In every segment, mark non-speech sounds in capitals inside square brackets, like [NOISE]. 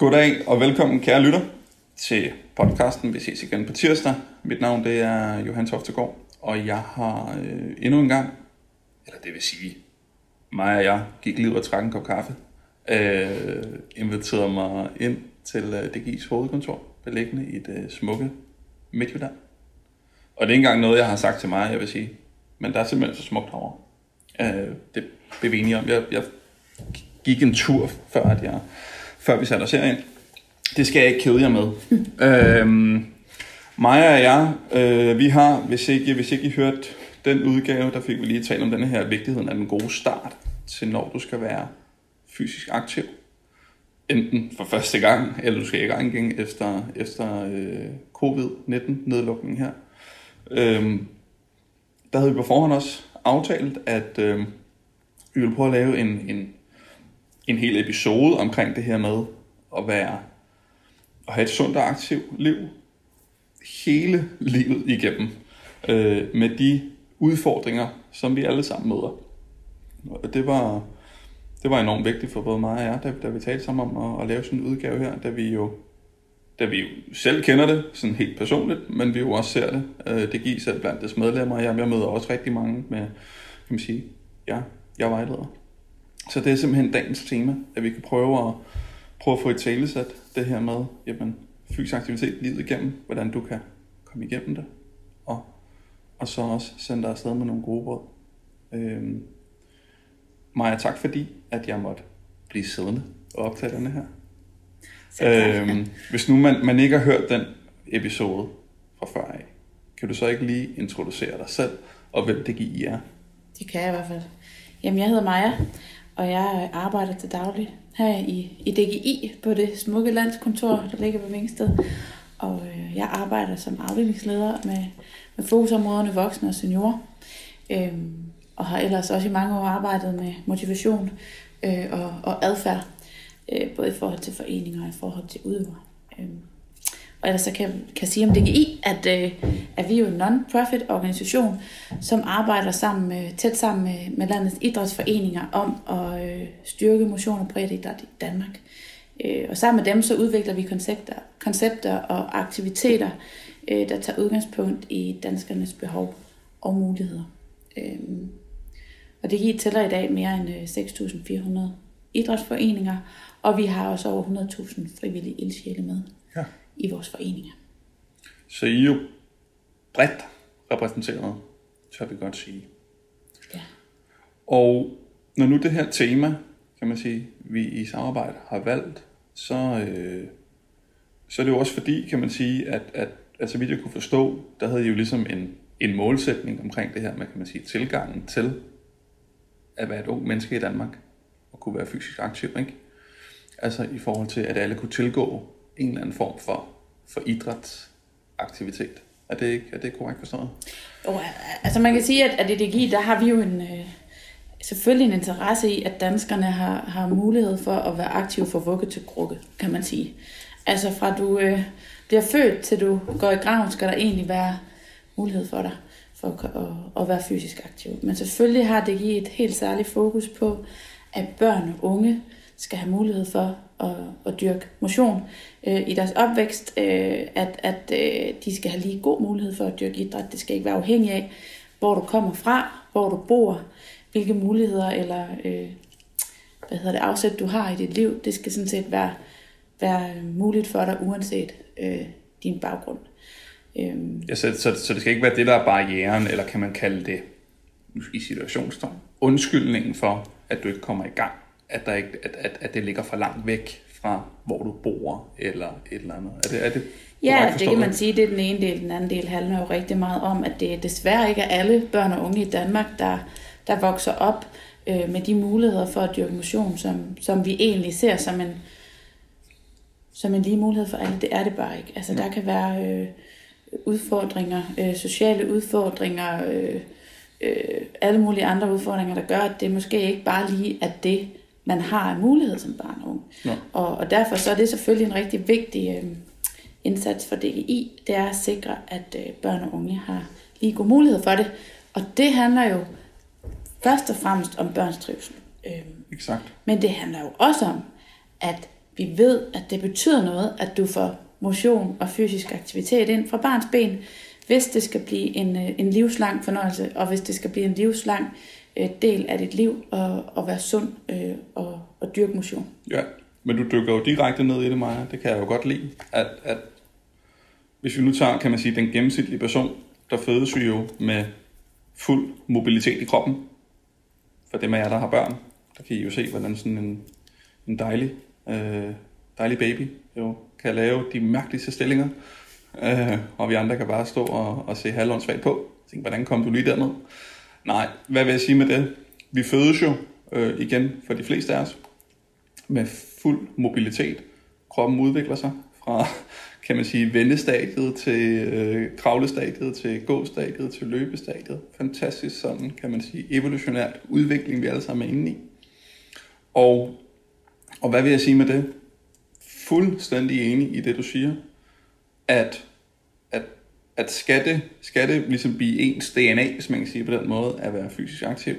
Goddag og velkommen kære lytter til podcasten. Vi ses igen på tirsdag. Mit navn det er Johan Toftegård, og jeg har øh, endnu en gang, eller det vil sige, mig og jeg gik lige ud og trak en kop kaffe, øh, inviterede mig ind til øh, DG's hovedkontor, beliggende i det smukke Midtjylland. Og det er ikke engang noget, jeg har sagt til mig, jeg vil sige, men der er simpelthen så smukt herovre. Øh, det blev vi enige om. Jeg, jeg gik en tur, før, at jeg, før vi satte os herind. Det skal jeg ikke kede jer med. [LAUGHS] øhm, mig og jeg, øh, vi har, hvis ikke, hvis ikke I hørte den udgave, der fik vi lige talt om denne her vigtigheden af den gode start til når du skal være fysisk aktiv. Enten for første gang, eller du skal i gang igen efter, efter øh, covid-19-nedlukningen her. Øhm, der havde vi på forhånd også aftalt, at øh, vi ville prøve at lave en, en, en hel episode omkring det her med at være at have et sundt og aktivt liv hele livet igennem øh, med de udfordringer, som vi alle sammen møder. Og det var, det var enormt vigtigt for både mig og jer, da, da vi talte sammen om at, at lave sådan en udgave her, da vi jo da vi jo selv kender det sådan helt personligt, men vi jo også ser det. Øh, det gives selv blandt dets medlemmer. Jeg, jeg møder også rigtig mange med, kan man sige, ja, jeg vejleder. Så det er simpelthen dagens tema, at vi kan prøve at, prøve at få et talesæt det her med, jamen, fysisk aktivitet livet igennem, hvordan du kan komme igennem det, og, og så også sende dig afsted med nogle gode råd. Øhm, Maja, tak fordi, at jeg måtte blive siddende og optage denne her. Øhm, hvis nu man, man ikke har hørt den episode fra før af, kan du så ikke lige introducere dig selv, og hvem det giver jer? Det kan jeg i hvert fald. Jamen, jeg hedder Maja, og jeg arbejder til daglig her i, i DGI på det smukke landskontor, der ligger ved Vingsted. Og øh, jeg arbejder som afdelingsleder med, med fokusområderne voksne og seniorer. Øhm, og har ellers også i mange år arbejdet med motivation øh, og, og adfærd, øh, både i forhold til foreninger og i forhold til udøvere. Øhm, og ellers så kan kan sige om DGI, at, øh, at vi er jo en non-profit organisation, som arbejder sammen med, tæt sammen med, med landets idrætsforeninger om at øh, styrke motion og breddeidræt i Danmark. Øh, og sammen med dem så udvikler vi koncepter, koncepter og aktiviteter, øh, der tager udgangspunkt i danskernes behov og muligheder. Øh, og DGI tæller i dag mere end øh, 6.400 idrætsforeninger, og vi har også over 100.000 frivillige ildsjæle med. Ja i vores foreninger. Så I er jo bredt repræsenteret, tør vi godt sige. Ja. Og når nu det her tema, kan man sige, vi i samarbejde har valgt, så, øh, så er det jo også fordi, kan man sige, at, at altså vidt jeg kunne forstå, der havde I jo ligesom en, en målsætning omkring det her med, kan man sige, tilgangen til at være et ung menneske i Danmark, og kunne være fysisk aktiv, ikke? Altså i forhold til, at alle kunne tilgå en eller anden form for, for idrætsaktivitet. Er det, ikke, er det korrekt forstået? Jo, altså man kan sige, at, at i DGI, der har vi jo en, øh, selvfølgelig en interesse i, at danskerne har, har mulighed for at være aktive for vugge til krukke, kan man sige. Altså fra du øh, bliver født til du går i graven, skal der egentlig være mulighed for dig for at, at, at være fysisk aktiv. Men selvfølgelig har DGI et helt særligt fokus på, at børn og unge skal have mulighed for at, at dyrke motion øh, i deres opvækst, øh, at, at øh, de skal have lige god mulighed for at dyrke idræt. Det skal ikke være afhængig af, hvor du kommer fra, hvor du bor, hvilke muligheder eller øh, hvad hedder det, afsæt du har i dit liv. Det skal sådan set være, være muligt for dig, uanset øh, din baggrund. Øh. Ja, så, så, så det skal ikke være det, der er barrieren, eller kan man kalde det i situationstegn, undskyldningen for, at du ikke kommer i gang at, der ikke, at, at, at det ligger for langt væk fra, hvor du bor, eller et eller andet. Er det, er det ja, det kan man sige, det er den ene del. Den anden del handler jo rigtig meget om, at det desværre ikke er alle børn og unge i Danmark, der, der vokser op øh, med de muligheder for at dyrke motion, som, som vi egentlig ser som en, som en lige mulighed for alle. Det er det bare ikke. Altså, ja. der kan være øh, udfordringer, øh, sociale udfordringer, øh, øh, alle mulige andre udfordringer, der gør, at det måske ikke bare lige er det, man har af mulighed som barn og ung. Ja. Og, og derfor så er det selvfølgelig en rigtig vigtig øh, indsats for DGI, det er at sikre, at øh, børn og unge har lige god mulighed for det. Og det handler jo først og fremmest om børns trivsel. Øh, Exakt. Men det handler jo også om, at vi ved, at det betyder noget, at du får motion og fysisk aktivitet ind fra barns ben, hvis det skal blive en, øh, en livslang fornøjelse, og hvis det skal blive en livslang øh, del af dit liv at, at være sund øh, og, og dyrke motion. Ja, men du dykker jo direkte ned i det, Maja. Det kan jeg jo godt lide. At, at hvis vi nu tager, kan man sige, den gennemsnitlige person, der fødes jo med fuld mobilitet i kroppen. For dem af jer, der har børn, der kan I jo se, hvordan sådan en, en dejlig, øh, dejlig baby jo kan lave de mærkeligste stillinger. Øh, og vi andre kan bare stå og, og se halvåndssvagt på. Tænk, hvordan kom du lige derned? Nej, hvad vil jeg sige med det? Vi fødes jo øh, igen for de fleste af os med fuld mobilitet. Kroppen udvikler sig fra, [LAUGHS] kan man sige, vendestadiet til øh, kravlestadiet, til gåstadiet, til løbestadiet. Fantastisk sådan, kan man sige, evolutionært udvikling, vi alle sammen er inde i. Og, og hvad vil jeg sige med det? Fuldstændig enig i det, du siger, at, at, skatte, skal, det, skal det ligesom blive ens DNA, hvis man kan sige på den måde, at være fysisk aktiv,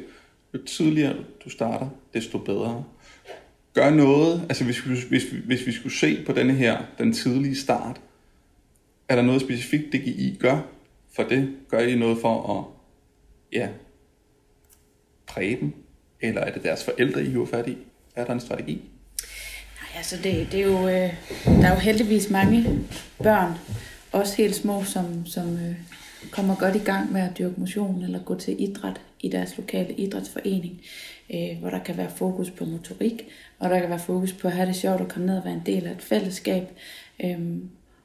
jo tidligere du starter, desto bedre gør noget, altså hvis, hvis, hvis vi skulle se på denne her, den tidlige start, er der noget specifikt, DGI gør for det? Gør I noget for at ja, præge dem? Eller er det deres forældre, I har fat i? Er der en strategi? Nej, altså det, det er jo, øh, der er jo heldigvis mange børn, også helt små, som, som øh, kommer godt i gang med at dyrke motion eller gå til idræt i deres lokale idrætsforening, øh, hvor der kan være fokus på motorik, og der kan være fokus på at have det sjovt at komme ned og være en del af et fællesskab. Øh,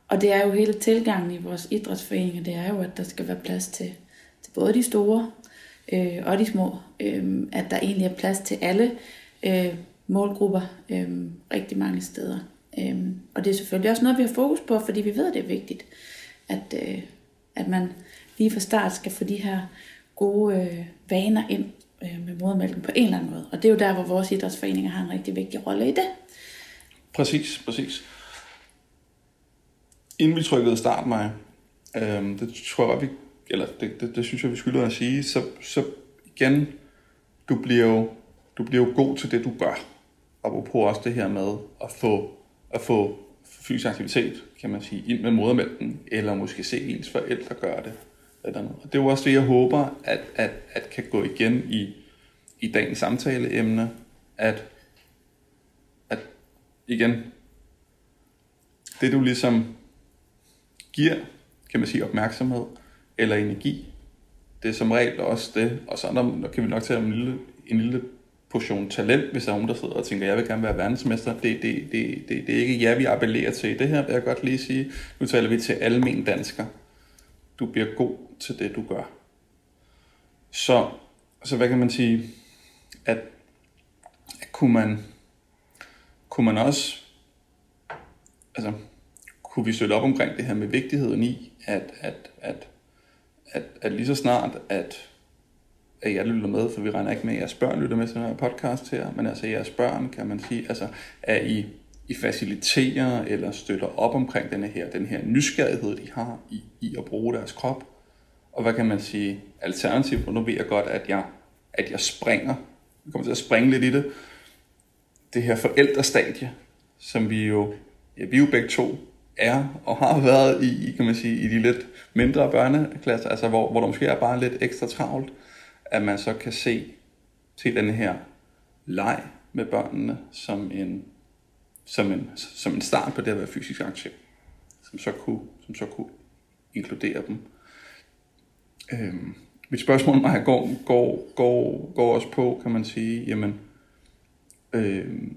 og det er jo hele tilgangen i vores idrætsforeninger, det er jo, at der skal være plads til, til både de store øh, og de små. Øh, at der egentlig er plads til alle øh, målgrupper øh, rigtig mange steder. Øh, og det er selvfølgelig også noget, vi har fokus på, fordi vi ved, at det er vigtigt, at, øh, at man lige fra start skal få de her gode øh, vaner ind øh, med modermælken på en eller anden måde. Og det er jo der, hvor vores idrætsforeninger har en rigtig vigtig rolle i det. Præcis, præcis. Inden vi trykkede start, mig, øh, det tror jeg, vi, eller det, det, det, synes jeg, vi skylder at sige, så, så igen, du bliver jo, du bliver jo god til det, du gør. Apropos også det her med at få, at få fysisk aktivitet, kan man sige, ind med modermælken, eller måske se ens forældre gøre det. Eller noget. Og det er jo også det, jeg håber, at, at, at kan gå igen i, i dagens samtaleemne, at, at igen, det du ligesom giver, kan man sige, opmærksomhed eller energi, det er som regel også det, og så når, kan vi nok tage en lille, en lille portion talent, hvis der er nogen, der sidder og tænker, jeg vil gerne være verdensmester. Det, det, det, det, det er ikke jer, vi appellerer til. Det her vil jeg godt lige sige. Nu taler vi til almen dansker. Du bliver god til det, du gør. Så, så hvad kan man sige? At, at kunne man, kunne man også, altså, kunne vi støtte op omkring det her med vigtigheden i, at, at, at, at, at lige så snart, at, at jeg lytter med, for vi regner ikke med, at jeres børn lytter med til den her podcast her, men altså jeres børn, kan man sige, altså, at I, I faciliterer eller støtter op omkring denne her, den her nysgerrighed, de har i, i at bruge deres krop. Og hvad kan man sige, alternativt, nu ved jeg godt, at jeg, at jeg springer, jeg kommer til at springe lidt i det, det her forældrestadie, som vi jo, ja, vi jo begge to er og har været i, kan man sige, i de lidt mindre børneklasser, altså hvor, hvor der måske er bare lidt ekstra travlt, at man så kan se til den her leg med børnene som en, som en, som en start på det at være fysisk aktiv, som så kunne, som så kunne inkludere dem. Øhm, mit spørgsmål mig går, går, går, går også på, kan man sige, jamen, øhm,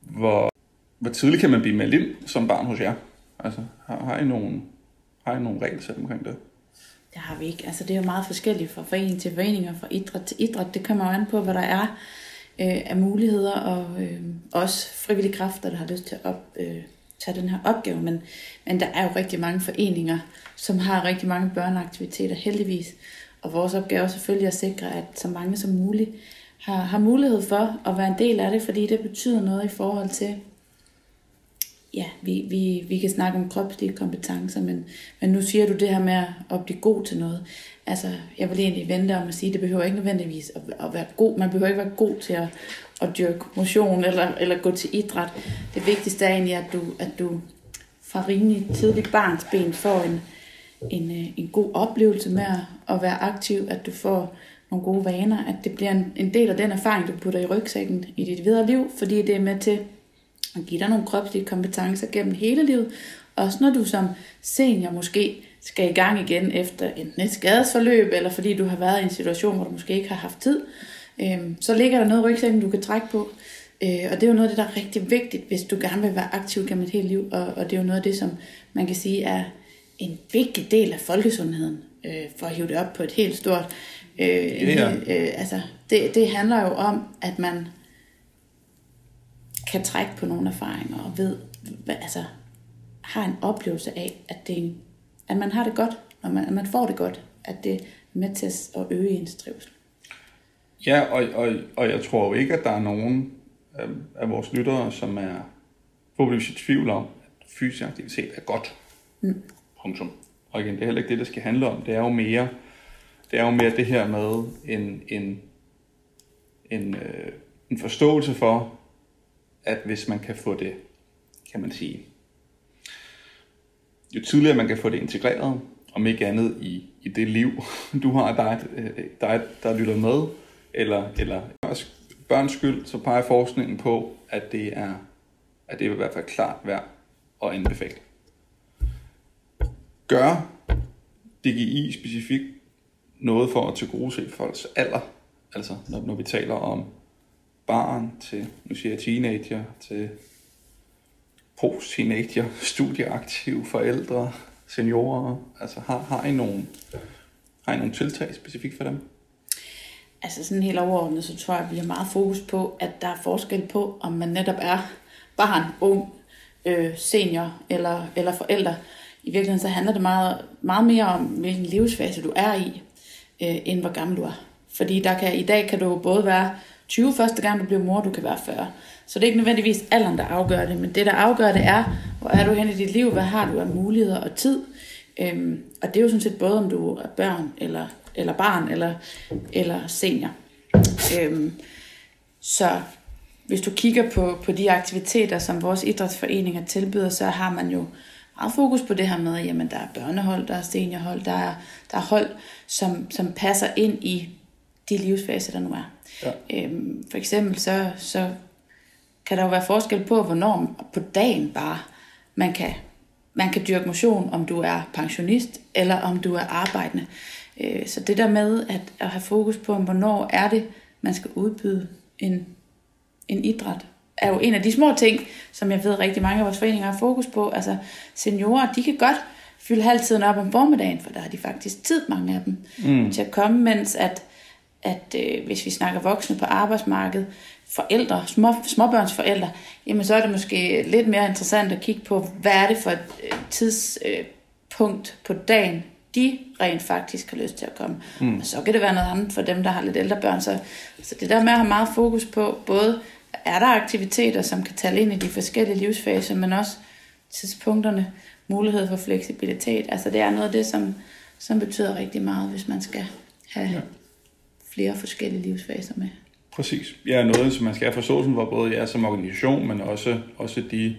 hvor, hvor tidligt kan man blive meldt ind som barn hos jer? Altså, har, har, I nogle, har I nogle regelsæt omkring det? Det har vi ikke. Altså, det er jo meget forskelligt fra forening til forening og fra idræt til idræt. Det kommer jo an på, hvad der er øh, af muligheder og øh, også frivillige kræfter, der har lyst til at op, øh, tage den her opgave. Men, men der er jo rigtig mange foreninger, som har rigtig mange børneaktiviteter, heldigvis. Og vores opgave er selvfølgelig at sikre, at så mange som muligt har, har mulighed for at være en del af det, fordi det betyder noget i forhold til ja, vi, vi, vi kan snakke om kropslige kompetencer, men, men nu siger du det her med at blive god til noget. Altså, jeg vil egentlig vente om at sige, at det behøver ikke nødvendigvis at, at være god. Man behøver ikke være god til at, at dyrke motion eller, eller gå til idræt. Det vigtigste er egentlig, at du, at du fra rimelig tidlig barns ben får en, en, øh, en god oplevelse med at, at være aktiv, at du får nogle gode vaner, at det bliver en, en del af den erfaring, du putter i rygsækken i dit videre liv, fordi det er med til at give dig nogle kropslige kompetencer gennem hele livet. Også når du som senior måske skal i gang igen efter enten et skadesforløb, eller fordi du har været i en situation, hvor du måske ikke har haft tid, øh, så ligger der noget i rygsækken, du kan trække på. Øh, og det er jo noget af det, der er rigtig vigtigt, hvis du gerne vil være aktiv gennem et helt liv. Og, og det er jo noget af det, som man kan sige er en vigtig del af folkesundheden, øh, for at hive det op på et helt stort. Øh, Ja. øh, altså, det, det handler jo om, at man kan trække på nogle erfaringer og ved, hvad, altså, har en oplevelse af, at, det, er en- at man har det godt, og man, at man får det godt, at det er med til at øge ens trivsel. Ja, og, og, og jeg tror jo ikke, at der er nogen af, af vores lyttere, som er forhåbentlig i tvivl om, at fysisk aktivitet er godt. Mm. Punktum. Og igen, det er heller ikke det, det skal handle om. Det er jo mere det, er jo mere det her med en, en, en, øh, en forståelse for, at hvis man kan få det, kan man sige, jo tidligere man kan få det integreret, om ikke andet i, i det liv, [LAUGHS] du har, dig, dig der lytter med, eller, eller børns skyld, så peger forskningen på, at det er, at det er i hvert fald klart værd at anbefale. Gør DGI specifikt noget for at tilgodese folks alder, altså når, når vi taler om barn til, nu siger jeg teenager, til post-teenager, studieaktive forældre, seniorer, altså har, har, I nogle, har I nogle tiltag specifikt for dem? Altså sådan helt overordnet, så tror jeg, at vi har meget fokus på, at der er forskel på, om man netop er barn, ung, øh, senior eller, eller forældre. I virkeligheden så handler det meget, meget mere om, hvilken livsfase du er i, øh, end hvor gammel du er. Fordi der kan, i dag kan du både være 20 første gang, du bliver mor, du kan være 40. Så det er ikke nødvendigvis alderen, der afgør det, men det, der afgør det er, hvor er du hen i dit liv, hvad har du af muligheder og tid. Øhm, og det er jo sådan set både, om du er børn, eller, eller barn, eller, eller senior. Øhm, så hvis du kigger på, på de aktiviteter, som vores idrætsforeninger tilbyder, så har man jo meget fokus på det her med, at jamen, der er børnehold, der er seniorhold, der er, der er hold, som, som passer ind i de livsfaser, der nu er. Ja. Øhm, for eksempel så, så kan der jo være forskel på, hvornår på dagen bare man kan, man kan dyrke motion, om du er pensionist eller om du er arbejdende. Øh, så det der med at, at have fokus på, hvornår er det, man skal udbyde en, en idræt, er jo en af de små ting, som jeg ved rigtig mange af vores foreninger har fokus på. Altså seniorer, de kan godt fylde halvtiden op om formiddagen, for der har de faktisk tid, mange af dem, mm. til at komme, mens at, at øh, hvis vi snakker voksne på arbejdsmarkedet, forældre, små, småbørnsforældre, jamen så er det måske lidt mere interessant at kigge på, hvad er det for et øh, tidspunkt på dagen, de rent faktisk har lyst til at komme. Mm. Og så kan det være noget andet for dem, der har lidt ældre børn. Så, så det der med at have meget fokus på, både er der aktiviteter, som kan tale ind i de forskellige livsfaser, men også tidspunkterne, mulighed for fleksibilitet. Altså det er noget af det, som, som betyder rigtig meget, hvis man skal have ja. Flere forskellige livsfaser med. Præcis. Ja, noget, som man skal have forståelsen for, både jer som organisation, men også, også de,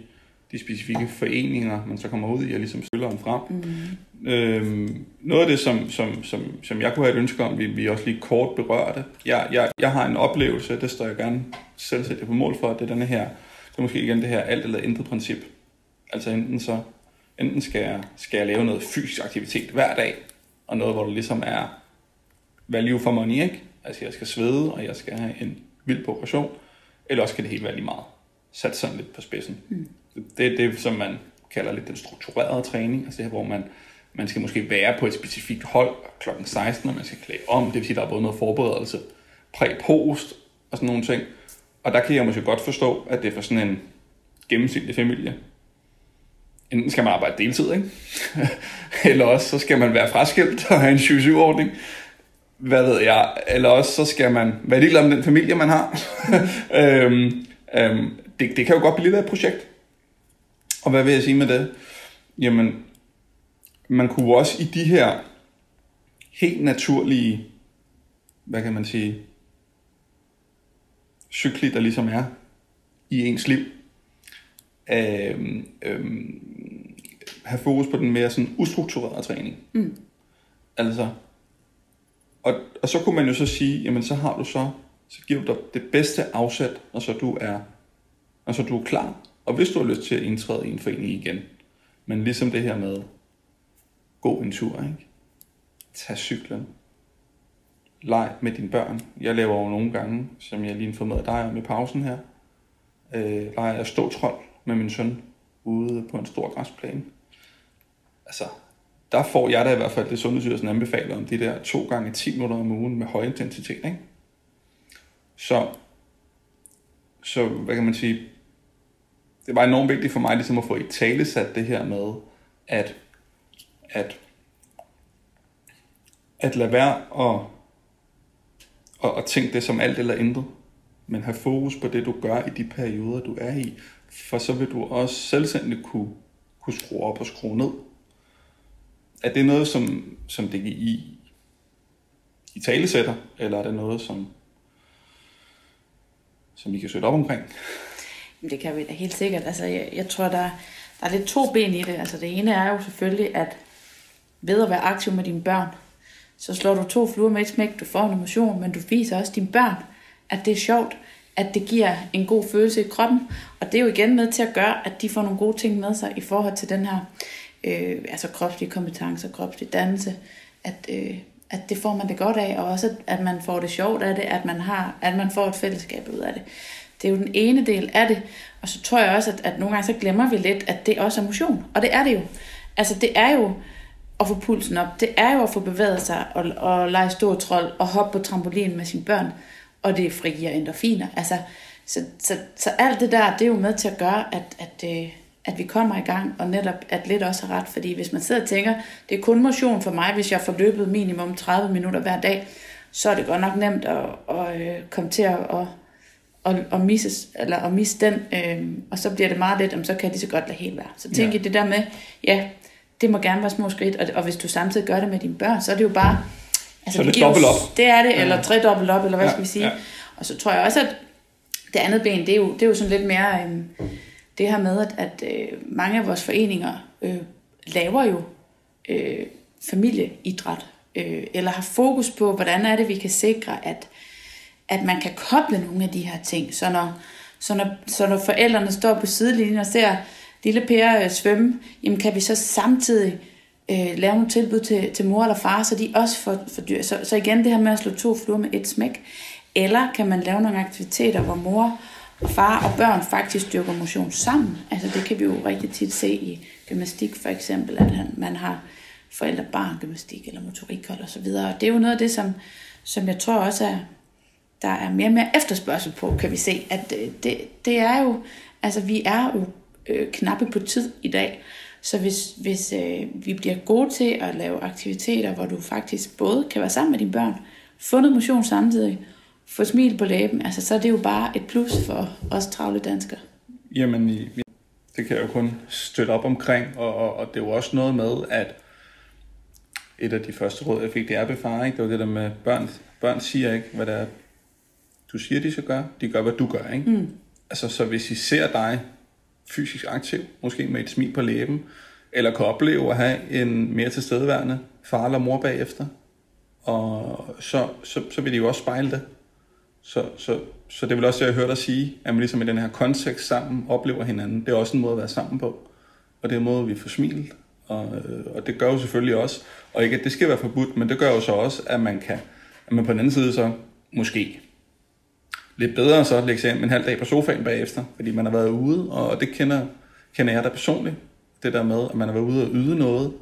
de specifikke foreninger, man så kommer ud i og ligesom stiller dem frem. Mm. Øhm, noget af det, som, som, som, som jeg kunne have et ønske om, vi, vi også lige kort berørte. Jeg, jeg, jeg har en oplevelse, det står jeg gerne selv sætte på mål for, det er denne her, det er måske igen det her alt eller intet princip. Altså enten så, enten skal jeg, skal jeg lave noget fysisk aktivitet hver dag, og noget, hvor det ligesom er value for money, ikke? Altså jeg skal svede, og jeg skal have en vild progression, eller også kan det helt være lige meget. Sat sådan lidt på spidsen. Mm. Det er det, som man kalder lidt den strukturerede træning, altså her, hvor man, man skal måske være på et specifikt hold kl. 16, og man skal klæde om, det vil sige, der er både noget forberedelse, præ-post og sådan nogle ting. Og der kan jeg måske godt forstå, at det er for sådan en gennemsnitlig familie. Enten skal man arbejde deltid, ikke? [LAUGHS] eller også så skal man være fraskilt og have en 7-7-ordning hvad ved jeg, eller også så skal man være ligeglad med den familie, man har. [LAUGHS] øhm, øhm, det, det kan jo godt blive lidt af et projekt. Og hvad vil jeg sige med det? Jamen, man kunne også i de her helt naturlige, hvad kan man sige, cykli, der ligesom er i ens liv, øh, øh, have fokus på den mere sådan ustrukturerede træning. Mm. Altså, og, og så kunne man jo så sige, jamen så har du så, så giver du dig det bedste afsæt, og så du er, og så du er klar. Og hvis du har lyst til at indtræde i en forening igen, men ligesom det her med, gå en tur, ikke? Tag cyklen. Leg med dine børn. Jeg laver jo nogle gange, som jeg lige informerede dig om i pausen her, øh, leger jeg ståtrold med min søn ude på en stor græsplæne. Altså, der får jeg da i hvert fald det Sundhedsstyrelsen anbefaler om de der to gange 10 minutter om ugen med høj intensitet. Ikke? Så, så hvad kan man sige, det var enormt vigtigt for mig ligesom at få i tale sat det her med, at, at, at lade være at, at, at tænke det som alt eller intet, men have fokus på det, du gør i de perioder, du er i, for så vil du også selvstændigt kunne, kunne skrue op og skrue ned. Er det noget, som, som det i, i talesætter, eller er det noget, som, som vi kan søge op omkring? Det kan vi da helt sikkert. Altså, jeg, jeg tror, der, der er lidt to ben i det. Altså, det ene er jo selvfølgelig, at ved at være aktiv med dine børn, så slår du to fluer med et smæk, du får en emotion, men du viser også dine børn, at det er sjovt, at det giver en god følelse i kroppen, og det er jo igen med til at gøre, at de får nogle gode ting med sig i forhold til den her øh, altså kropslige kompetencer, kropslig dannelse, at, øh, at det får man det godt af, og også at man får det sjovt af det, at man, har, at man får et fællesskab ud af det. Det er jo den ene del af det, og så tror jeg også, at, at nogle gange så glemmer vi lidt, at det også er motion, og det er det jo. Altså det er jo at få pulsen op, det er jo at få bevæget sig og, og lege stor trold og hoppe på trampolinen med sine børn, og det frigiver endorfiner. Altså, så, så, så alt det der, det er jo med til at gøre, at, at, øh, at vi kommer i gang, og netop at lidt også har ret, fordi hvis man sidder og tænker, det er kun motion for mig, hvis jeg får løbet minimum 30 minutter hver dag, så er det godt nok nemt at, at, øh, komme til at, at, at, at, misse, eller at misse den, øh, og så bliver det meget let, så kan de så godt lade helt være. Så tænk ja. i det der med, ja, det må gerne være små skridt, og, og hvis du samtidig gør det med dine børn, så er det jo bare... Altså, så det, det dobbelt op. Det er det, eller tre dobbelt op, eller hvad ja, skal vi sige. Ja. Og så tror jeg også, at det andet ben, det er jo, det er jo sådan lidt mere øh, det her med, at, at øh, mange af vores foreninger øh, laver jo øh, familieidræt, øh, eller har fokus på, hvordan er det, vi kan sikre, at, at man kan koble nogle af de her ting. Så når, så når, så når forældrene står på sidelinjen og ser lille Per øh, svømme, jamen kan vi så samtidig øh, lave nogle tilbud til, til mor eller far, så de også får, får dyr. Så, så igen det her med at slå to fluer med et smæk. Eller kan man lave nogle aktiviteter, hvor mor far og børn faktisk dyrker motion sammen. Altså det kan vi jo rigtig tit se i gymnastik for eksempel, at han, man har forældre-barn gymnastik eller motorikhold og så videre. Og det er jo noget af det, som, som jeg tror også er, der er mere og mere efterspørgsel på, kan vi se. At øh, det, det, er jo, altså vi er jo øh, knappe på tid i dag. Så hvis, hvis øh, vi bliver gode til at lave aktiviteter, hvor du faktisk både kan være sammen med dine børn, få noget motion samtidig, få smil på læben, altså så er det jo bare et plus for os travle danskere. Jamen, det kan jeg jo kun støtte op omkring, og, og, og det er jo også noget med, at et af de første råd, jeg fik, det er befare, ikke? det var det der med, børn, børn siger ikke, hvad det er, du siger, de skal gøre, de gør, hvad du gør. Ikke? Mm. Altså, så hvis I ser dig fysisk aktiv, måske med et smil på læben, eller kan opleve at have en mere tilstedeværende far eller mor bagefter, og så, så, så vil de jo også spejle det. Så, så, så det vil også, jeg hørt dig sige, at man ligesom i den her kontekst sammen oplever hinanden. Det er også en måde at være sammen på. Og det er en måde, vi får smilet. Og, øh, og det gør jo selvfølgelig også, og ikke at det skal være forbudt, men det gør jo så også, at man kan, at man på den anden side så måske lidt bedre så lægge sig en halv dag på sofaen bagefter, fordi man har været ude, og det kender, kender jeg da personligt, det der med, at man har været ude og yde noget,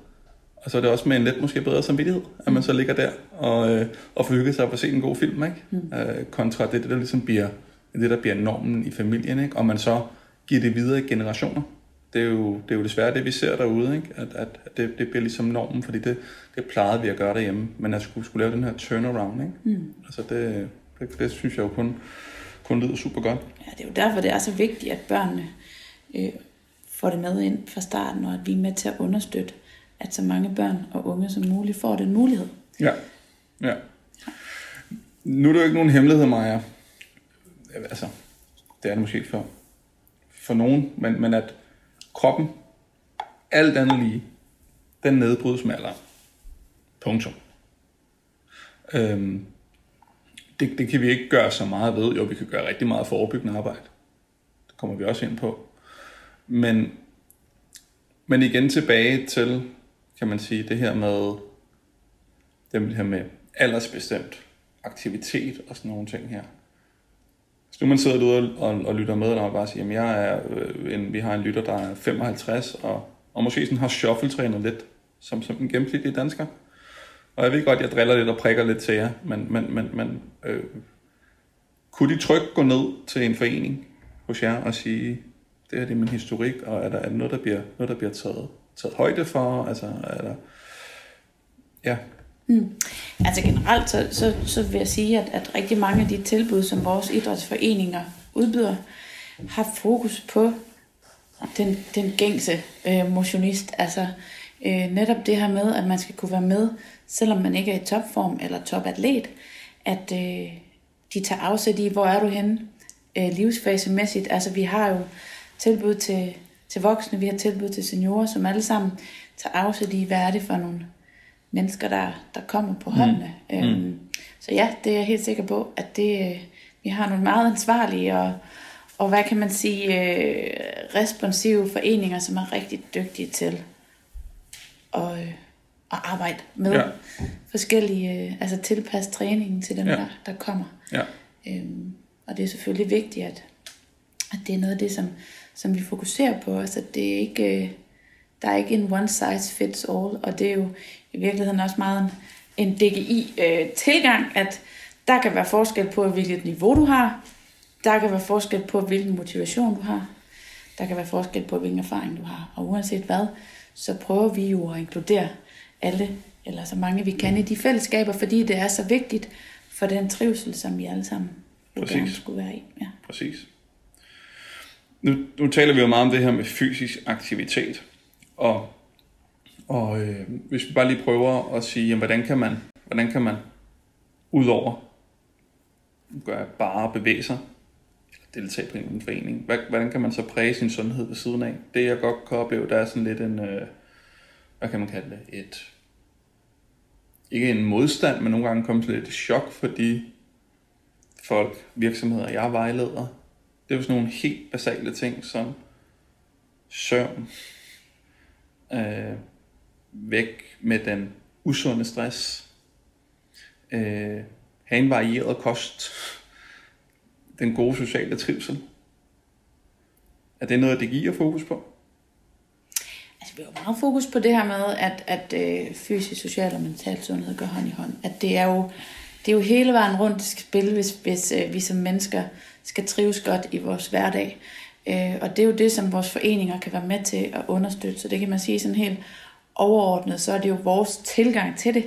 og så er det også med en lidt måske bedre samvittighed, at man så ligger der og, øh, og får sig på at se en god film, ikke? Mm. Øh, kontra det, det, der ligesom bliver, det, der bliver normen i familien, ikke? og man så giver det videre i generationer. Det er jo, det er jo desværre det, vi ser derude, ikke? At, at det, det bliver ligesom normen, fordi det, det plejede vi at gøre derhjemme, men at skulle, skulle lave den her turnaround, ikke? Mm. Altså det, det, det synes jeg jo kun, kun lyder super godt. Ja, det er jo derfor, det er så vigtigt, at børnene øh, får det med ind fra starten, og at vi er med til at understøtte, at så mange børn og unge som muligt får den mulighed. Ja, ja. Nu er det jo ikke nogen hemmelighed, Maja. Altså, det er det måske for, for nogen, men, men at kroppen, alt andet lige, den nedbrydes med alderen. Punktum. Øhm, det, det kan vi ikke gøre så meget ved. Jo, vi kan gøre rigtig meget forebyggende arbejde. Det kommer vi også ind på. Men, men igen tilbage til, kan man sige, det her med, det her med aldersbestemt aktivitet og sådan nogle ting her. Hvis nu man sidder derude og, og, og lytter med, og bare siger, at jeg er øh, en, vi har en lytter, der er 55, og, og måske sådan har shuffle-trænet lidt, som, som en gennemsnitlig dansker. Og jeg ved godt, jeg driller lidt og prikker lidt til jer, men, men, men, men øh, kunne de trygt gå ned til en forening hos jer og sige, det her det er min historik, og er der, er der noget, der bliver, noget, der bliver taget, taget højde for? Altså, er der, ja. Mm. Altså generelt, så, så, så vil jeg sige, at, at rigtig mange af de tilbud, som vores idrætsforeninger udbyder, har fokus på den, den gængse øh, motionist. Altså øh, netop det her med, at man skal kunne være med, selvom man ikke er i topform eller topatlet, at øh, de tager afsæt i, hvor er du henne øh, livsfasemæssigt. Altså vi har jo tilbud til, til voksne, vi har tilbud til seniorer, som alle sammen tager afsæt i, hvad er det for nogle mennesker, der, der kommer på mm. håndene. Mm. Øhm, så ja, det er jeg helt sikker på, at det, øh, vi har nogle meget ansvarlige og, og hvad kan man sige, øh, responsive foreninger, som er rigtig dygtige til at, øh, at arbejde med ja. forskellige, øh, altså tilpasse træningen til dem, ja. der, der kommer. Ja. Øhm, og det er selvfølgelig vigtigt, at, at det er noget af det, som, som vi fokuserer på. Altså, det er ikke, øh, der er ikke en one size fits all, og det er jo i virkeligheden også meget en, en DGI-tilgang, øh, at der kan være forskel på, hvilket niveau du har, der kan være forskel på, hvilken motivation du har, der kan være forskel på, hvilken erfaring du har, og uanset hvad, så prøver vi jo at inkludere alle, eller så mange vi kan i de fællesskaber, fordi det er så vigtigt for den trivsel, som vi alle sammen gerne skulle være i. Ja. Præcis. Nu, nu taler vi jo meget om det her med fysisk aktivitet, og, og øh, hvis vi bare lige prøver at sige, jamen, hvordan kan man, hvordan kan man udover gøre bare bevæge sig, eller deltage på en forening, hvordan kan man så præge sin sundhed ved siden af? Det jeg godt kan opleve, der er sådan lidt en, øh, hvad kan man kalde det, et, ikke en modstand, men nogle gange kommer til lidt chok for de folk, virksomheder, jeg vejleder. Det er jo sådan nogle helt basale ting som søvn, øh, væk med den usunde stress, øh, have en varieret kost, den gode sociale trivsel. Er det noget, det giver fokus på? Altså, vi har meget fokus på det her med, at, at øh, fysisk, social og mental sundhed går hånd i hånd. At det er jo, det er jo hele vejen rundt, det skal spille, hvis, hvis øh, vi som mennesker skal trives godt i vores hverdag. Øh, og det er jo det, som vores foreninger kan være med til at understøtte. Så det kan man sige sådan helt overordnet, så er det jo vores tilgang til det.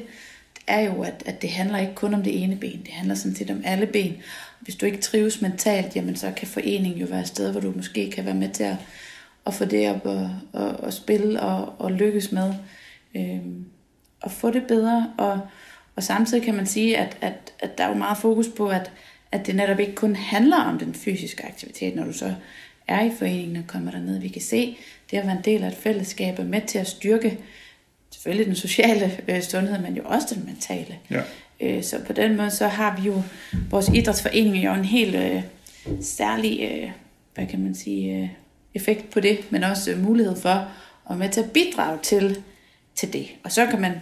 Det er jo, at, at det handler ikke kun om det ene ben, det handler sådan set om alle ben. Hvis du ikke trives mentalt, jamen så kan foreningen jo være et sted, hvor du måske kan være med til at, at få det op og, og, og spille og, og lykkes med. Øh, og få det bedre. Og, og samtidig kan man sige, at, at, at der er jo meget fokus på, at, at det netop ikke kun handler om den fysiske aktivitet, når du så er i foreningen og kommer derned. Vi kan se, det at være en del af et fællesskab er med til at styrke selvfølgelig den sociale øh, sundhed, men jo også den mentale. Ja. Øh, så på den måde, så har vi jo, vores idrætsforening jo en helt øh, særlig, øh, hvad kan man sige, øh, effekt på det, men også øh, mulighed for at være med til at bidrage til, til det. Og så kan man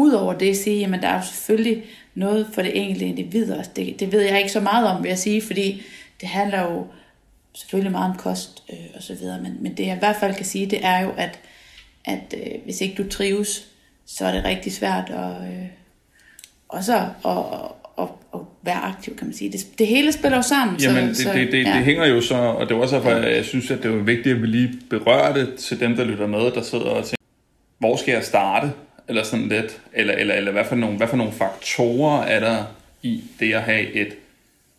ud over det sige, at der er jo selvfølgelig noget for det enkelte individ også. Det, det ved jeg ikke så meget om, vil jeg sige, fordi det handler jo selvfølgelig meget om kost øh, og så videre, men, men det jeg i hvert fald kan sige, det er jo, at, at øh, hvis ikke du trives, så er det rigtig svært at, øh, også at, at, at, at være aktiv, kan man sige. Det, det hele spiller jo sammen. Jamen, så, det, det, det, ja. det hænger jo så, og det er også derfor, jeg synes, at det er vigtigt, at vi lige berører det til dem, der lytter med, der sidder og tænker, hvor skal jeg starte? Eller sådan lidt, eller, eller, eller hvad, for nogle, hvad for nogle faktorer er der i det at have et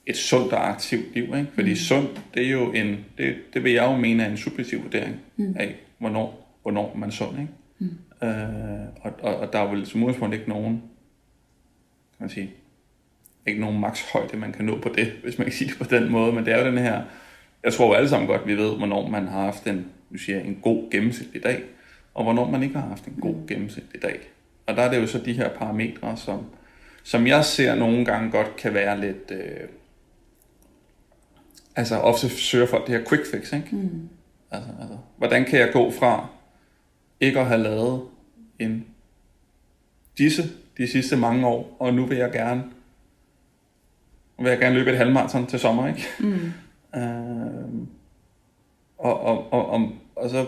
et sundt og aktivt liv. Ikke? Fordi mm. sundt, det er jo en, det, det vil jeg jo mene er en subjektiv vurdering mm. af, hvornår, hvornår man er sund. Ikke? Mm. Øh, og, og, og der er vel som udgangspunkt ikke nogen, kan man sige, ikke nogen makshøjde, man kan nå på det, hvis man kan sige det på den måde, men det er jo den her, jeg tror jo alle sammen godt, vi ved, hvornår man har haft en, nu siger jeg, en god gennemsnitlig dag, og hvornår man ikke har haft en god gennemsnitlig dag. Og der er det jo så de her parametre, som, som jeg ser nogle gange godt kan være lidt... Øh, altså ofte søger folk det her quick fix, ikke? Mm. Altså, altså, hvordan kan jeg gå fra ikke at have lavet en disse de sidste mange år, og nu vil jeg gerne vil jeg gerne løbe et halvmarathon til sommer, ikke? Mm. øh, og, og, og, og, og så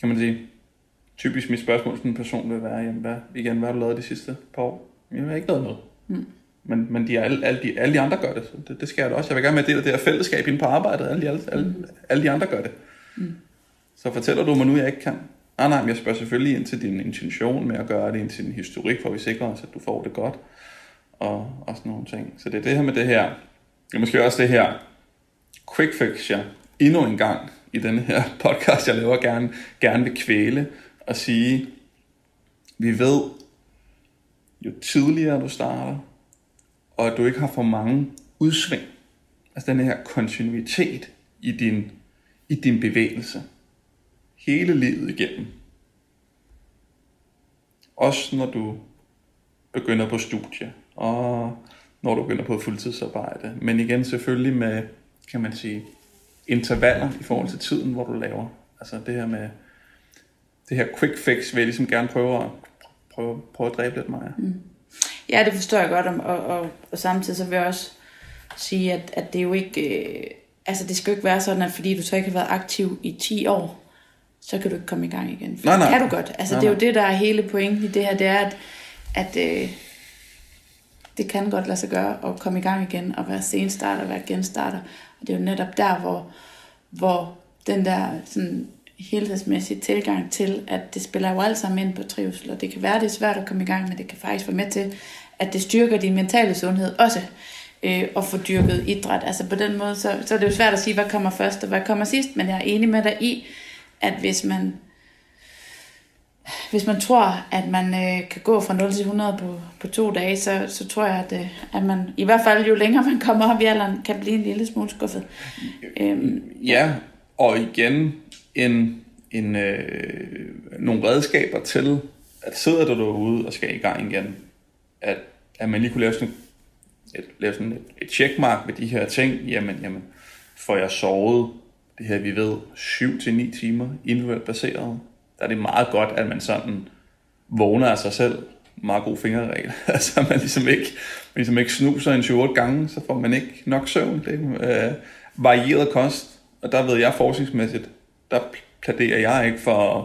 kan man sige, typisk mit spørgsmål til en person vil være, jamen, hvad, igen, hvad har du lavet de sidste par år? Jeg har ikke lavet noget. Mm. Men, men de, alle, alle, de, alle de andre gør det, så det, det skal jeg da også. Jeg vil gerne med det, det her fællesskab inde på arbejdet. Alle de, alle, alle, mm. alle de andre gør det. Mm. Så fortæller du mig nu, jeg ikke kan. Nej, nej, men jeg spørger selvfølgelig ind til din intention med at gøre det, ind til din historik, for vi sikrer os, at du får det godt. Og, og sådan nogle ting. Så det er det her med det her, det er måske også det her quick fix, jeg endnu en gang i denne her [LAUGHS] podcast, jeg laver, gerne, gerne vil kvæle at sige, vi ved, jo tidligere du starter, og at du ikke har for mange udsving, altså den her kontinuitet i din, i din bevægelse, hele livet igennem. Også når du begynder på studie, og når du begynder på fuldtidsarbejde. Men igen selvfølgelig med, kan man sige, intervaller i forhold til tiden, hvor du laver. Altså det her med, det her quick fix vil jeg ligesom gerne prøve at, prøve, prøve at dræbe lidt mig. Mm. Ja, det forstår jeg godt, og, og, og samtidig så vil jeg også sige, at, at det jo ikke, øh, altså det skal jo ikke være sådan, at fordi du så ikke har været aktiv i 10 år, så kan du ikke komme i gang igen. For nej, nej. kan du godt. Altså nej, det er jo det, der er hele pointen i det her, det er, at, at øh, det kan godt lade sig gøre at komme i gang igen, og være senstarter, og være genstarter. Og det er jo netop der, hvor, hvor den der sådan, helhedsmæssig tilgang til, at det spiller jo alt sammen ind på trivsel, og det kan være, det er svært at komme i gang, men det kan faktisk være med til, at det styrker din mentale sundhed også, øh, og få dyrket idræt. Altså på den måde, så, så er det jo svært at sige, hvad kommer først og hvad kommer sidst, men jeg er enig med dig i, at hvis man hvis man tror, at man øh, kan gå fra 0 til 100 på, på to dage, så, så tror jeg, at, øh, at man i hvert fald jo længere man kommer op i alderen, kan blive en lille smule skuffet. Øhm, ja, og igen en, en, øh, nogle redskaber til, at sidder du derude og skal i gang igen, at, at man lige kunne lave sådan et, lave sådan et, et checkmark med de her ting, jamen, jamen får jeg sovet det her, vi ved, 7-9 timer individuelt baseret, der er det meget godt, at man sådan vågner af sig selv. Meget god fingerregel. [LAUGHS] altså man ligesom ikke, man ligesom ikke snuser en 28 gange, så får man ikke nok søvn. Det er øh, varieret kost, og der ved jeg forskningsmæssigt, der pladerer jeg ikke for at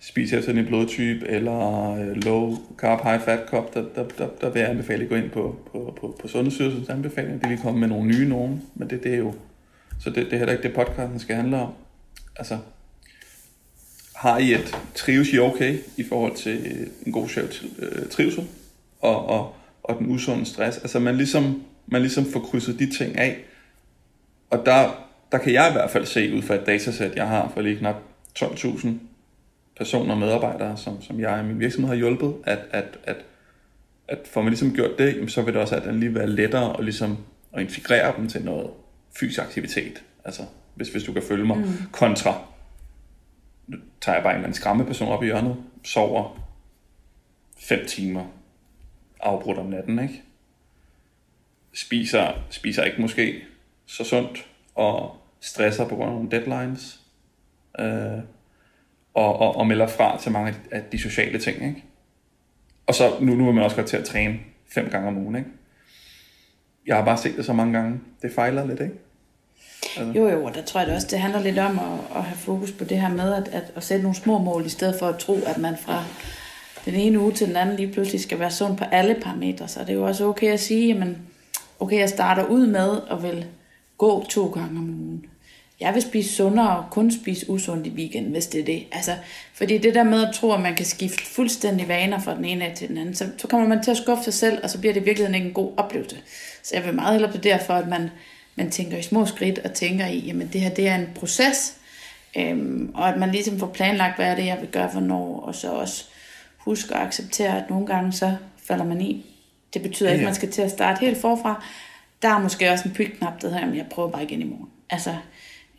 spise efter en blodtype, eller øh, low carb, high fat cup, der, der, der, der vil jeg anbefale at gå ind på, på, på, på Sundhedsstyrelsens anbefaling. Det vil komme med nogle nye nogen, men det, det er jo, så det, det er heller ikke det podcasten skal handle om. Altså, har I et, trives I okay i forhold til en god sjov øh, trivsel og, og, og den usunde stress? Altså man ligesom, man ligesom får krydset de ting af, og der, der kan jeg i hvert fald se ud fra et datasæt, jeg har for lige knap 12.000 personer og medarbejdere, som, som jeg i min virksomhed har hjulpet, at, at, at, at får man ligesom gjort det, så vil det også at lige være lettere at, ligesom, at integrere dem til noget fysisk aktivitet. Altså, hvis, hvis du kan følge mig, mm. kontra nu tager jeg bare en eller anden skræmmeperson op i hjørnet, sover 5 timer afbrudt om natten, ikke? Spiser, spiser ikke måske så sundt, og stresser på grund af nogle deadlines, øh, og, og, og melder fra til mange af de sociale ting, ikke? Og så nu, nu er man også godt til at træne fem gange om ugen, ikke? Jeg har bare set det så mange gange. Det fejler lidt, ikke? Altså. Jo, jo, og der tror jeg det også, det handler lidt om at, at have fokus på det her med at, at, at sætte nogle små mål, i stedet for at tro, at man fra den ene uge til den anden lige pludselig skal være sund på alle parametre. Så det er jo også okay at sige, jamen, okay, jeg starter ud med at vil gå to gange om ugen. Jeg vil spise sundere og kun spise usundt i weekend, hvis det er det. Altså, fordi det der med at tro, at man kan skifte fuldstændig vaner fra den ene til den anden, så, så kommer man til at skuffe sig selv, og så bliver det virkelig ikke en god oplevelse. Så jeg vil meget hellere plædere for, at man man tænker i små skridt og tænker i, jamen det her det er en proces, øhm, og at man ligesom får planlagt, hvad er det, jeg vil gøre hvornår, og så også huske at acceptere, at nogle gange så falder man i. Det betyder ja. ikke, at man skal til at starte helt forfra. Der er måske også en pytknap, der hedder, at jeg prøver bare igen i morgen. Altså,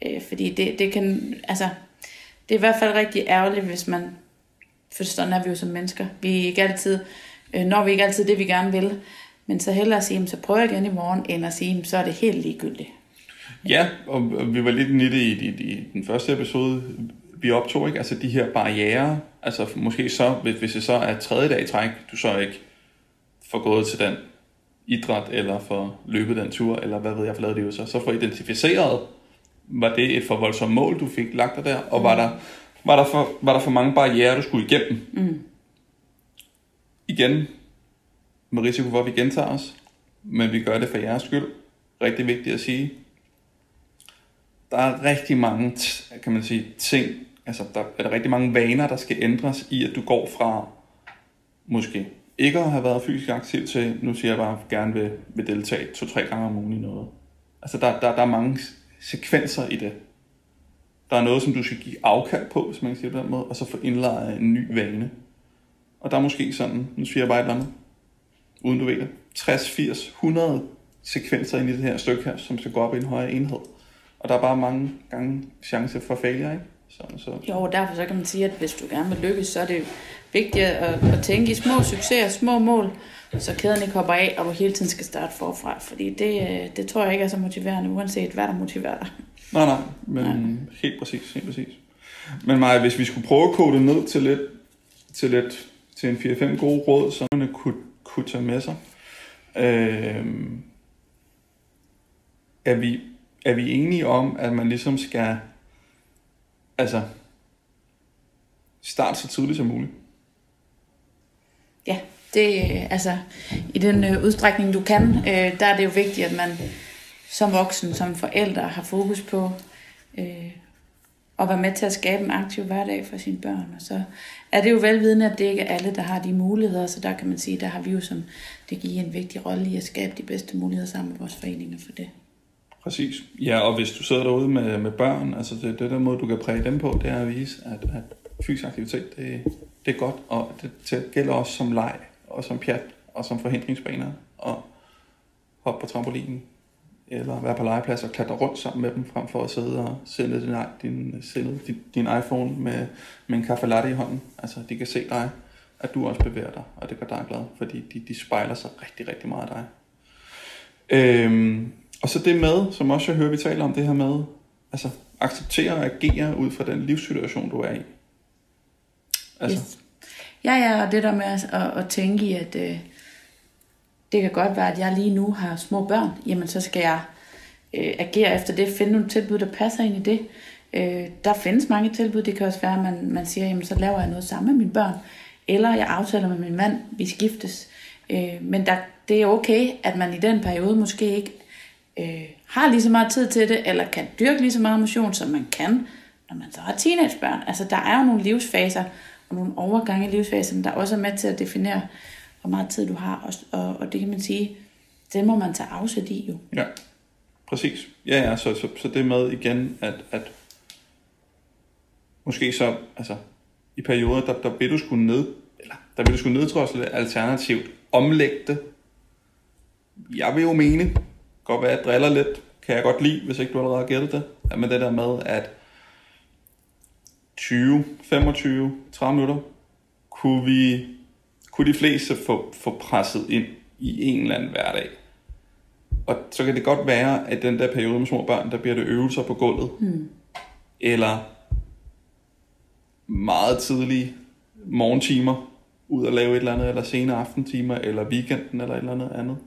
øh, fordi det, det kan, altså, det er i hvert fald rigtig ærgerligt, hvis man, for sådan er vi jo som mennesker. Vi er ikke altid, øh, når vi ikke altid det, vi gerne vil. Men så hellere at sige, så prøver jeg igen i morgen, end at sige, så er det helt ligegyldigt. Ja, og vi var lidt i det i, i, i den første episode, vi optog, ikke? Altså de her barriere, altså måske så, hvis, hvis det så er tredje dag i træk, du så ikke får gået til den idræt, eller får løbet den tur, eller hvad ved jeg, for lavet det jo så, så får identificeret, var det et for voldsomt mål, du fik lagt dig der, og mm. var, der, var, der for, var der for mange barriere, du skulle igennem? Mm. Igen, med risiko for, at vi gentager os, men vi gør det for jeres skyld. Rigtig vigtigt at sige. Der er rigtig mange, kan man sige, ting, altså der er der rigtig mange vaner, der skal ændres i, at du går fra måske ikke at have været fysisk aktiv til, nu siger jeg bare, at jeg gerne vil, vil deltage to-tre gange om ugen i noget. Altså der, der, der er mange sekvenser i det. Der er noget, som du skal give afkald på, hvis man kan sige det på den måde, og så få indlejret en ny vane. Og der er måske sådan, nu siger jeg bare et eller andet, uden du ved det, 60, 80, 100 sekvenser ind i det her stykke her, som skal gå op i en højere enhed. Og der er bare mange gange chance for failure, ikke? Så, så. Jo, derfor så kan man sige, at hvis du gerne vil lykkes, så er det vigtigt at, at tænke i små succeser, små mål, så kæden ikke hopper af, og hele tiden skal starte forfra. Fordi det, det tror jeg ikke er så motiverende, uanset hvad der motiverer dig. Nej, nej, men nej. helt præcis, helt præcis. Men Maja, hvis vi skulle prøve at kode det ned til lidt, til lidt, til en 4-5 gode råd, så man kunne, kunne tage med sig. Øh, er, vi, er vi enige om, at man ligesom skal altså, start så tidligt som muligt? Ja, det, altså, i den øh, udstrækning du kan, øh, der er det jo vigtigt, at man som voksen, som forældre har fokus på øh, at være med til at skabe en aktiv hverdag for sine børn. Og så er det jo velvidende, at det ikke er alle, der har de muligheder, så der kan man sige, der har vi jo som det giver en vigtig rolle i at skabe de bedste muligheder sammen med vores foreninger for det. Præcis. Ja, og hvis du sidder derude med, med børn, altså det, det der måde, du kan præge dem på, det er at vise, at, at fysisk aktivitet, det, det er godt, og det, det gælder også som leg, og som pjat, og som forhindringsbaner, og hoppe på trampolinen, eller være på legeplads og klatre rundt sammen med dem, frem for at sidde og sende din, din, sende din, din iPhone med, med en kaffe latte i hånden. Altså, de kan se dig, at du også bevæger dig, og det gør dig glad, fordi de, de spejler sig rigtig, rigtig meget af dig. Øhm, og så det med, som også jeg hører, vi taler om det her med, altså acceptere og agere ud fra den livssituation, du er i. Altså. Yes. Ja, ja, og det der med at, at, at tænke i, at øh, det kan godt være, at jeg lige nu har små børn, jamen så skal jeg øh, agere efter det, finde nogle tilbud, der passer ind i det. Øh, der findes mange tilbud, det kan også være, at man, man siger, jamen så laver jeg noget sammen med mine børn, eller jeg aftaler med min mand, vi skiftes. Øh, men der, det er okay, at man i den periode måske ikke øh, har lige så meget tid til det, eller kan dyrke lige så meget motion, som man kan, når man så har teenagebørn. Altså der er jo nogle livsfaser, og nogle overgange i livsfasen, der også er med til at definere, hvor meget tid du har, og, og, og det kan man sige, det må man tage afsæt i jo. Ja, præcis. Ja, ja, så, så, så det med igen, at, at måske så, altså i perioder, der, der vil du skulle ned, eller der vil du skulle neddrosle alternativt omlægge det. Jeg vil jo mene, godt være, at jeg driller lidt, kan jeg godt lide, hvis ikke du allerede har gættet det, men det der med, at 20, 25, 30 minutter, kunne vi kunne de fleste få, få presset ind i en eller anden hverdag. Og så kan det godt være, at den der periode med små børn, der bliver det øvelser på gulvet. Mm. Eller meget tidlige morgentimer, ud og lave et eller andet, eller sene aftentimer, eller weekenden, eller et eller andet andet.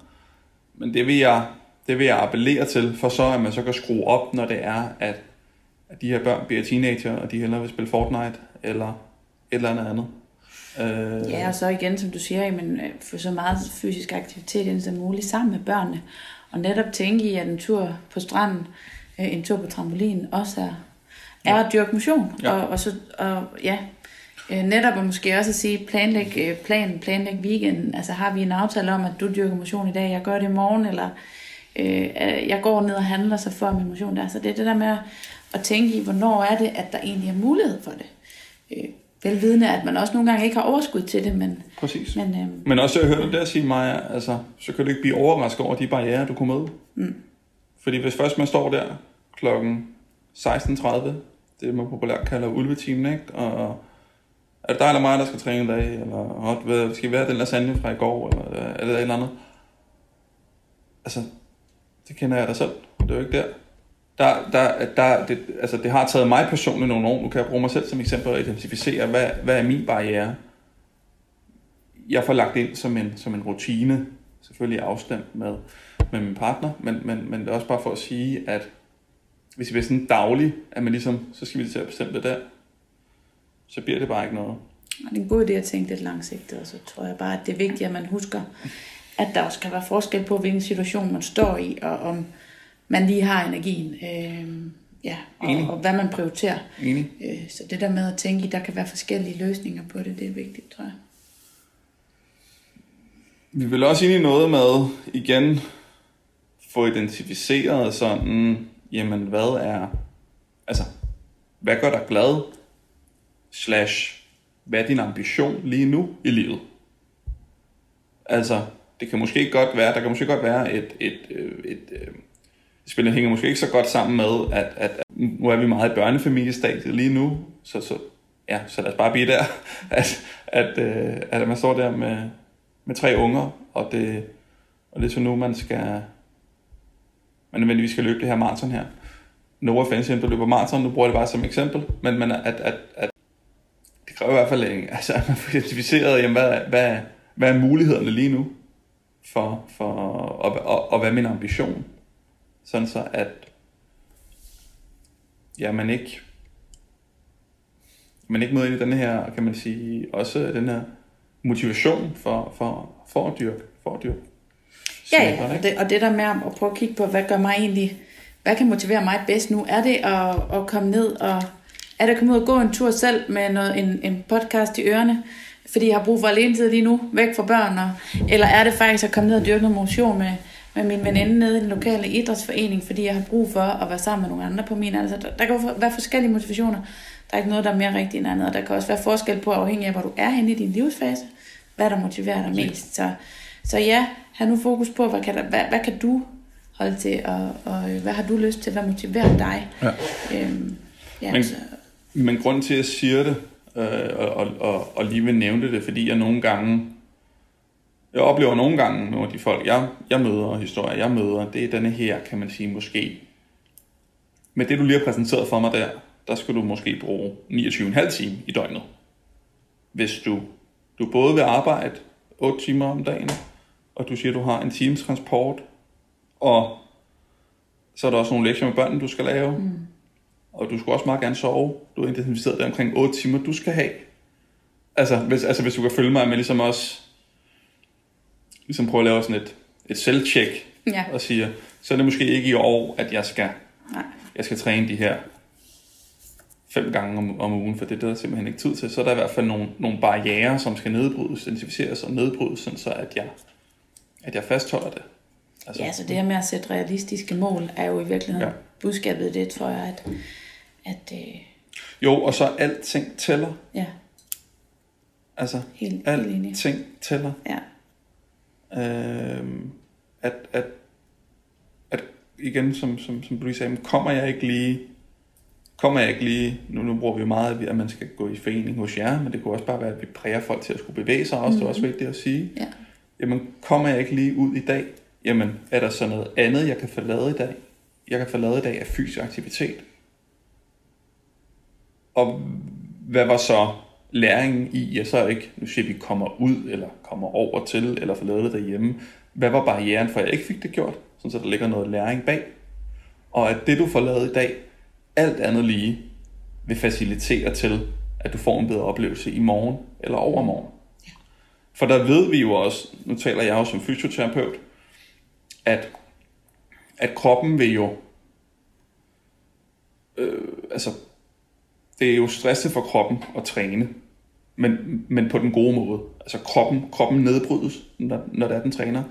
Men det vil jeg, det vil jeg appellere til, for så at man så kan skrue op, når det er, at, at de her børn bliver teenager, og de hellere vil spille Fortnite, eller et eller andet andet. Øh... Ja, og så igen, som du siger, jamen, øh, få så meget fysisk aktivitet ind som muligt sammen med børnene. Og netop tænke i, at en tur på stranden, øh, en tur på trampolinen også er, er ja. at dyrke motion. Ja. Og, og, så, og ja, øh, netop og måske også at sige, planlæg planen, planlæg weekenden. Altså har vi en aftale om, at du dyrker motion i dag, jeg gør det i morgen, eller Øh, jeg går ned og handler, så får min motion der. Så det er det der med at tænke i, hvornår er det, at der egentlig er mulighed for det. Øh, velvidende, at man også nogle gange ikke har overskud til det, men... Præcis. Men, øh, Men også, jeg hørte dig der sige, Maja, altså, så kan du ikke blive overrasket over de barriere, du kunne møde. Mm. Fordi hvis først man står der klokken 16.30, det man populært kalder ulvetimen, ikke? Og er det dig eller mig, der skal træne i dag? Eller hot, hvad, skal vi have den lasagne fra i går? Eller er det et eller andet? Altså, det kender jeg da selv. Det er jo ikke der. Der, der, der, det, altså det har taget mig personligt nogle år. Nu kan jeg bruge mig selv som eksempel og identificere, hvad, hvad er min barriere? Jeg får lagt ind som en, som en rutine, selvfølgelig afstemt med, med min partner, men, men, men det er også bare for at sige, at hvis vi er sådan daglig, at man ligesom, så skal vi til at bestemme det der, så bliver det bare ikke noget. Og det er en god idé at tænke lidt langsigtet, og så tror jeg bare, at det er vigtigt, at man husker, at der også kan være forskel på, hvilken situation man står i, og om man lige har energien, øh, ja, og, og hvad man prioriterer. Enig. Øh, så det der med at tænke, at der kan være forskellige løsninger på det, det er vigtigt, tror jeg. Vi vil også ind i noget med, igen, få identificeret sådan, jamen hvad er, altså, hvad gør dig glad, slash, hvad er din ambition lige nu i livet? Altså, det kan måske godt være, der kan måske godt være et, et, øh, et, et, et spillet hænger måske ikke så godt sammen med, at, at, at nu er vi meget i børnefamiliestadiet lige nu, så, så, ja, så lad os bare blive der, [LAUGHS] at, at, øh, at, man står der med, med tre unger, og det, og det er så nu, man skal, man nødvendigvis skal løbe det her maraton her. No offense, at der løber maraton, nu bruger jeg det bare som eksempel, men, men at, at, at det kræver i hvert fald, altså, at man får identificeret, jamen, hvad, hvad, hvad er mulighederne lige nu, for, for, og, og, og hvad min ambition? Sådan så, at ja, man ikke man ikke møder ind i den her, kan man sige, også den her motivation for, for, for at dyrke, for at dyrke. Ja, ja. Og, det, og det der med at prøve at kigge på, hvad gør mig egentlig, hvad kan motivere mig bedst nu? Er det at, at komme ned og, er det at komme ud og gå en tur selv med noget, en, en podcast i ørerne, fordi jeg har brug for alene lige nu, væk fra børn, og, eller er det faktisk at komme ned og dyrke noget motion med, med min veninde nede i den lokale idrætsforening, fordi jeg har brug for at være sammen med nogle andre på min alder. Der, der kan være forskellige motivationer. Der er ikke noget, der er mere rigtigt end andet, og der kan også være forskel på, afhængig af, hvor du er henne i din livsfase, hvad der motiverer dig mest. Så, så ja, have nu fokus på, hvad kan, der, hvad, hvad kan du holde til, og, og hvad har du lyst til, hvad motiverer dig? Ja. Øhm, ja, men, så, men grund til, at jeg siger det, øh, og, og, og, og lige vil nævne det, fordi jeg nogle gange, jeg oplever nogle gange nogle af de folk, jeg, jeg møder, og historier, jeg møder, det er denne her, kan man sige, måske. Med det, du lige har præsenteret for mig der, der skal du måske bruge 29,5 timer i døgnet. Hvis du, du både vil arbejde 8 timer om dagen, og du siger, du har en times transport, og så er der også nogle lektier med børnene, du skal lave, mm og du skal også meget gerne sove. Du har identificeret det omkring 8 timer, du skal have. Altså hvis, altså, hvis du kan følge mig med ligesom også ligesom prøve at lave sådan et, et selvtjek, ja. og sige, så er det måske ikke i år, at jeg skal, Nej. jeg skal træne de her fem gange om, om ugen, for det er der simpelthen ikke tid til. Så er der i hvert fald nogle, nogle barriere, som skal nedbrydes, identificeres og nedbrydes, sådan så at jeg, at jeg fastholder det. Altså, ja, så det her med at sætte realistiske mål, er jo i virkeligheden ja. budskabet det, tror jeg, at... at øh... Jo, og så alting tæller. Ja. Altså, helt, alting helt tæller. Ja. Øhm, at, at, at igen, som, som, som du lige sagde, kommer jeg ikke lige kommer jeg ikke lige, nu, nu bruger vi jo meget, at man skal gå i forening hos jer, men det kunne også bare være, at vi præger folk til at skulle bevæge sig også, mm-hmm. det er også mhm. vigtigt at sige. Ja. Jamen, kommer jeg ikke lige ud i dag, jamen, er der så noget andet, jeg kan få lavet i dag? Jeg kan få lavet i dag af fysisk aktivitet. Og hvad var så læringen i, at så ikke, nu siger vi, kommer ud, eller kommer over til, eller får lavet det derhjemme. Hvad var barrieren for, at jeg ikke fik det gjort? Sådan så der ligger noget læring bag. Og at det, du får lavet i dag, alt andet lige vil facilitere til, at du får en bedre oplevelse i morgen eller overmorgen. Ja. For der ved vi jo også, nu taler jeg også som fysioterapeut, at, at kroppen vil jo, øh, altså, det er jo stresset for kroppen at træne, men, men på den gode måde. Altså kroppen, kroppen nedbrydes, når, når det er, den træner.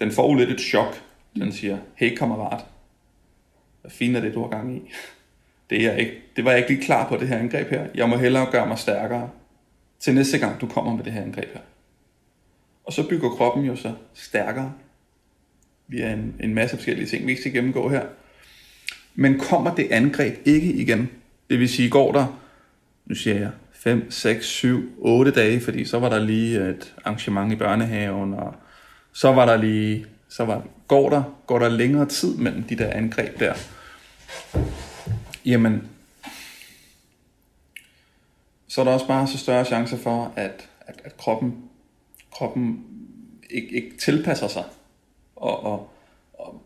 Den får jo lidt et chok. Den siger, hey kammerat, hvad fint er det, du har gang i? Det, er jeg ikke, det var jeg ikke lige klar på, det her angreb her. Jeg må hellere gøre mig stærkere til næste gang, du kommer med det her angreb her. Og så bygger kroppen jo så stærkere via en, en masse forskellige ting, vi ikke skal gennemgå her. Men kommer det angreb ikke igen, det vil sige, går der, nu siger jeg, 5, 6, 7, 8 dage, fordi så var der lige et arrangement i børnehaven, og så var der lige, så var, går der, går der længere tid mellem de der angreb der, jamen, så er der også bare så større chance for, at, at, at kroppen, kroppen ikke, ikke tilpasser sig, og, og,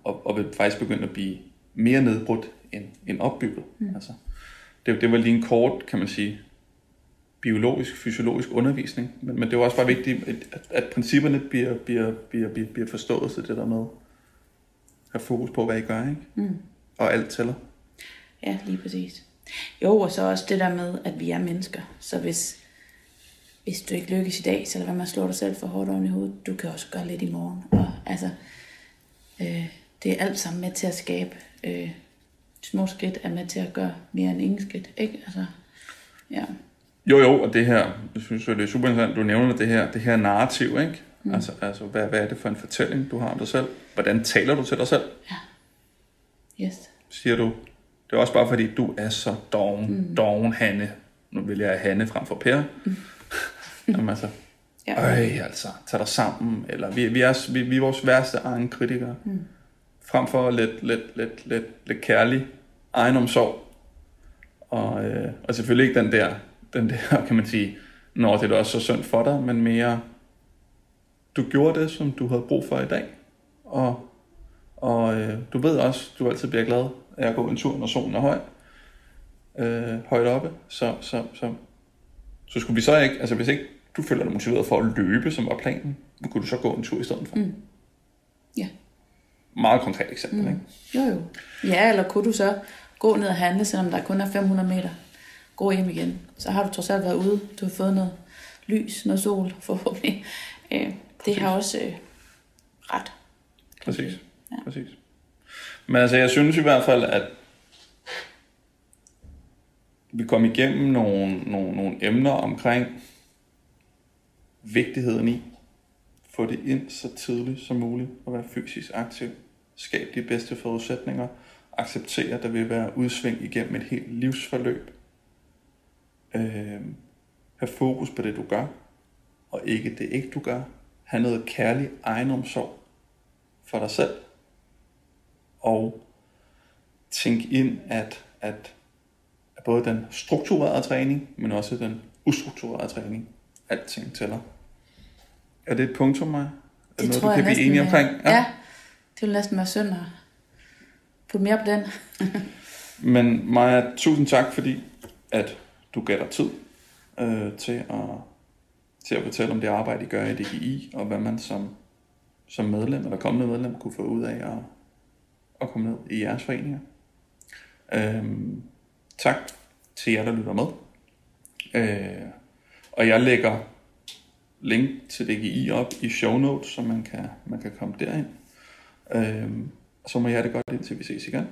og, og vil faktisk begynde at blive mere nedbrudt end, end opbygget. Mm. Altså, det, det var lige en kort, kan man sige, biologisk, fysiologisk undervisning, men, men det er også bare vigtigt, at, at principperne bliver, bliver, bliver, bliver, bliver forstået, så det der med at have fokus på, hvad I gør, ikke? Mm. og alt tæller. Ja, lige præcis. Jo, og så også det der med, at vi er mennesker, så hvis, hvis du ikke lykkes i dag, så lad være med at slå dig selv for hårdt oven i hovedet. Du kan også gøre lidt i morgen. Og altså, øh, det er alt sammen med til at skabe øh, små skridt, er med til at gøre mere end ingen skridt. Ikke? Altså, ja. Jo, jo, og det her, jeg synes det er super interessant, du nævner det her, det her narrativ, ikke? Mm. Altså, altså hvad, hvad er det for en fortælling, du har om dig selv? Hvordan taler du til dig selv? Ja. Yes. Siger du, det er også bare fordi, du er så doven, mm. doven Hanne. Nu vil jeg Hanne frem for Per. Mm. [LAUGHS] Jamen altså, ja. øj, altså, tag dig sammen. Eller vi, vi, er, vi, vi er vores værste egen kritikere. Mm. Frem for lidt, lidt, lidt, lidt, lidt kærlig egenomsorg. Og, øh, og selvfølgelig ikke den der, den der, [LAUGHS] kan man sige, når det er også så synd for dig, men mere, du gjorde det, som du havde brug for i dag. Og, og øh, du ved også, du altid bliver glad af at gå en tur, når solen er høj, øh, højt oppe. Så, så, så, så skulle vi så ikke, altså hvis ikke du føler dig motiveret for at løbe, som var planen, kunne du så gå en tur i stedet for? Mm. Ja. Meget konkret eksempel, mm. ikke? Jo, jo. Ja, eller kunne du så gå ned og handle, selvom der kun er 500 meter? Gå hjem igen. Så har du trods alt været ude. Du har fået noget lys, noget sol, forhåbentlig. Øh, det har også øh, ret. Præcis. Ja. Præcis. Men altså, jeg synes i hvert fald, at vi kom igennem nogle, nogle, nogle emner omkring vigtigheden i få det ind så tidligt som muligt og være fysisk aktiv. Skab de bedste forudsætninger. Acceptere, at der vil være udsving igennem et helt livsforløb. Øh, have fokus på det, du gør, og ikke det ikke du gør. Ha' noget kærlig egenomsorg for dig selv. Og tænk ind, at, at, at både den strukturerede træning, men også den ustrukturerede træning, alting tæller. Er det et punktum, mig? Er det noget, tror du kan blive enige omkring? Ja. ja, det vil næsten være synd at putte mere på den. [LAUGHS] men Maja, tusind tak, fordi at du gav dig tid øh, til, at, til at fortælle om det arbejde, I gør i DGI, og hvad man som, som medlem eller kommende medlem kunne få ud af at, at komme ned i jeres foreninger. Øhm, tak til jer, der lytter med. Øh, og jeg lægger link til DGI op i show notes, så man kan, man kan komme derind. Øhm, så må jeg have det godt, indtil vi ses igen.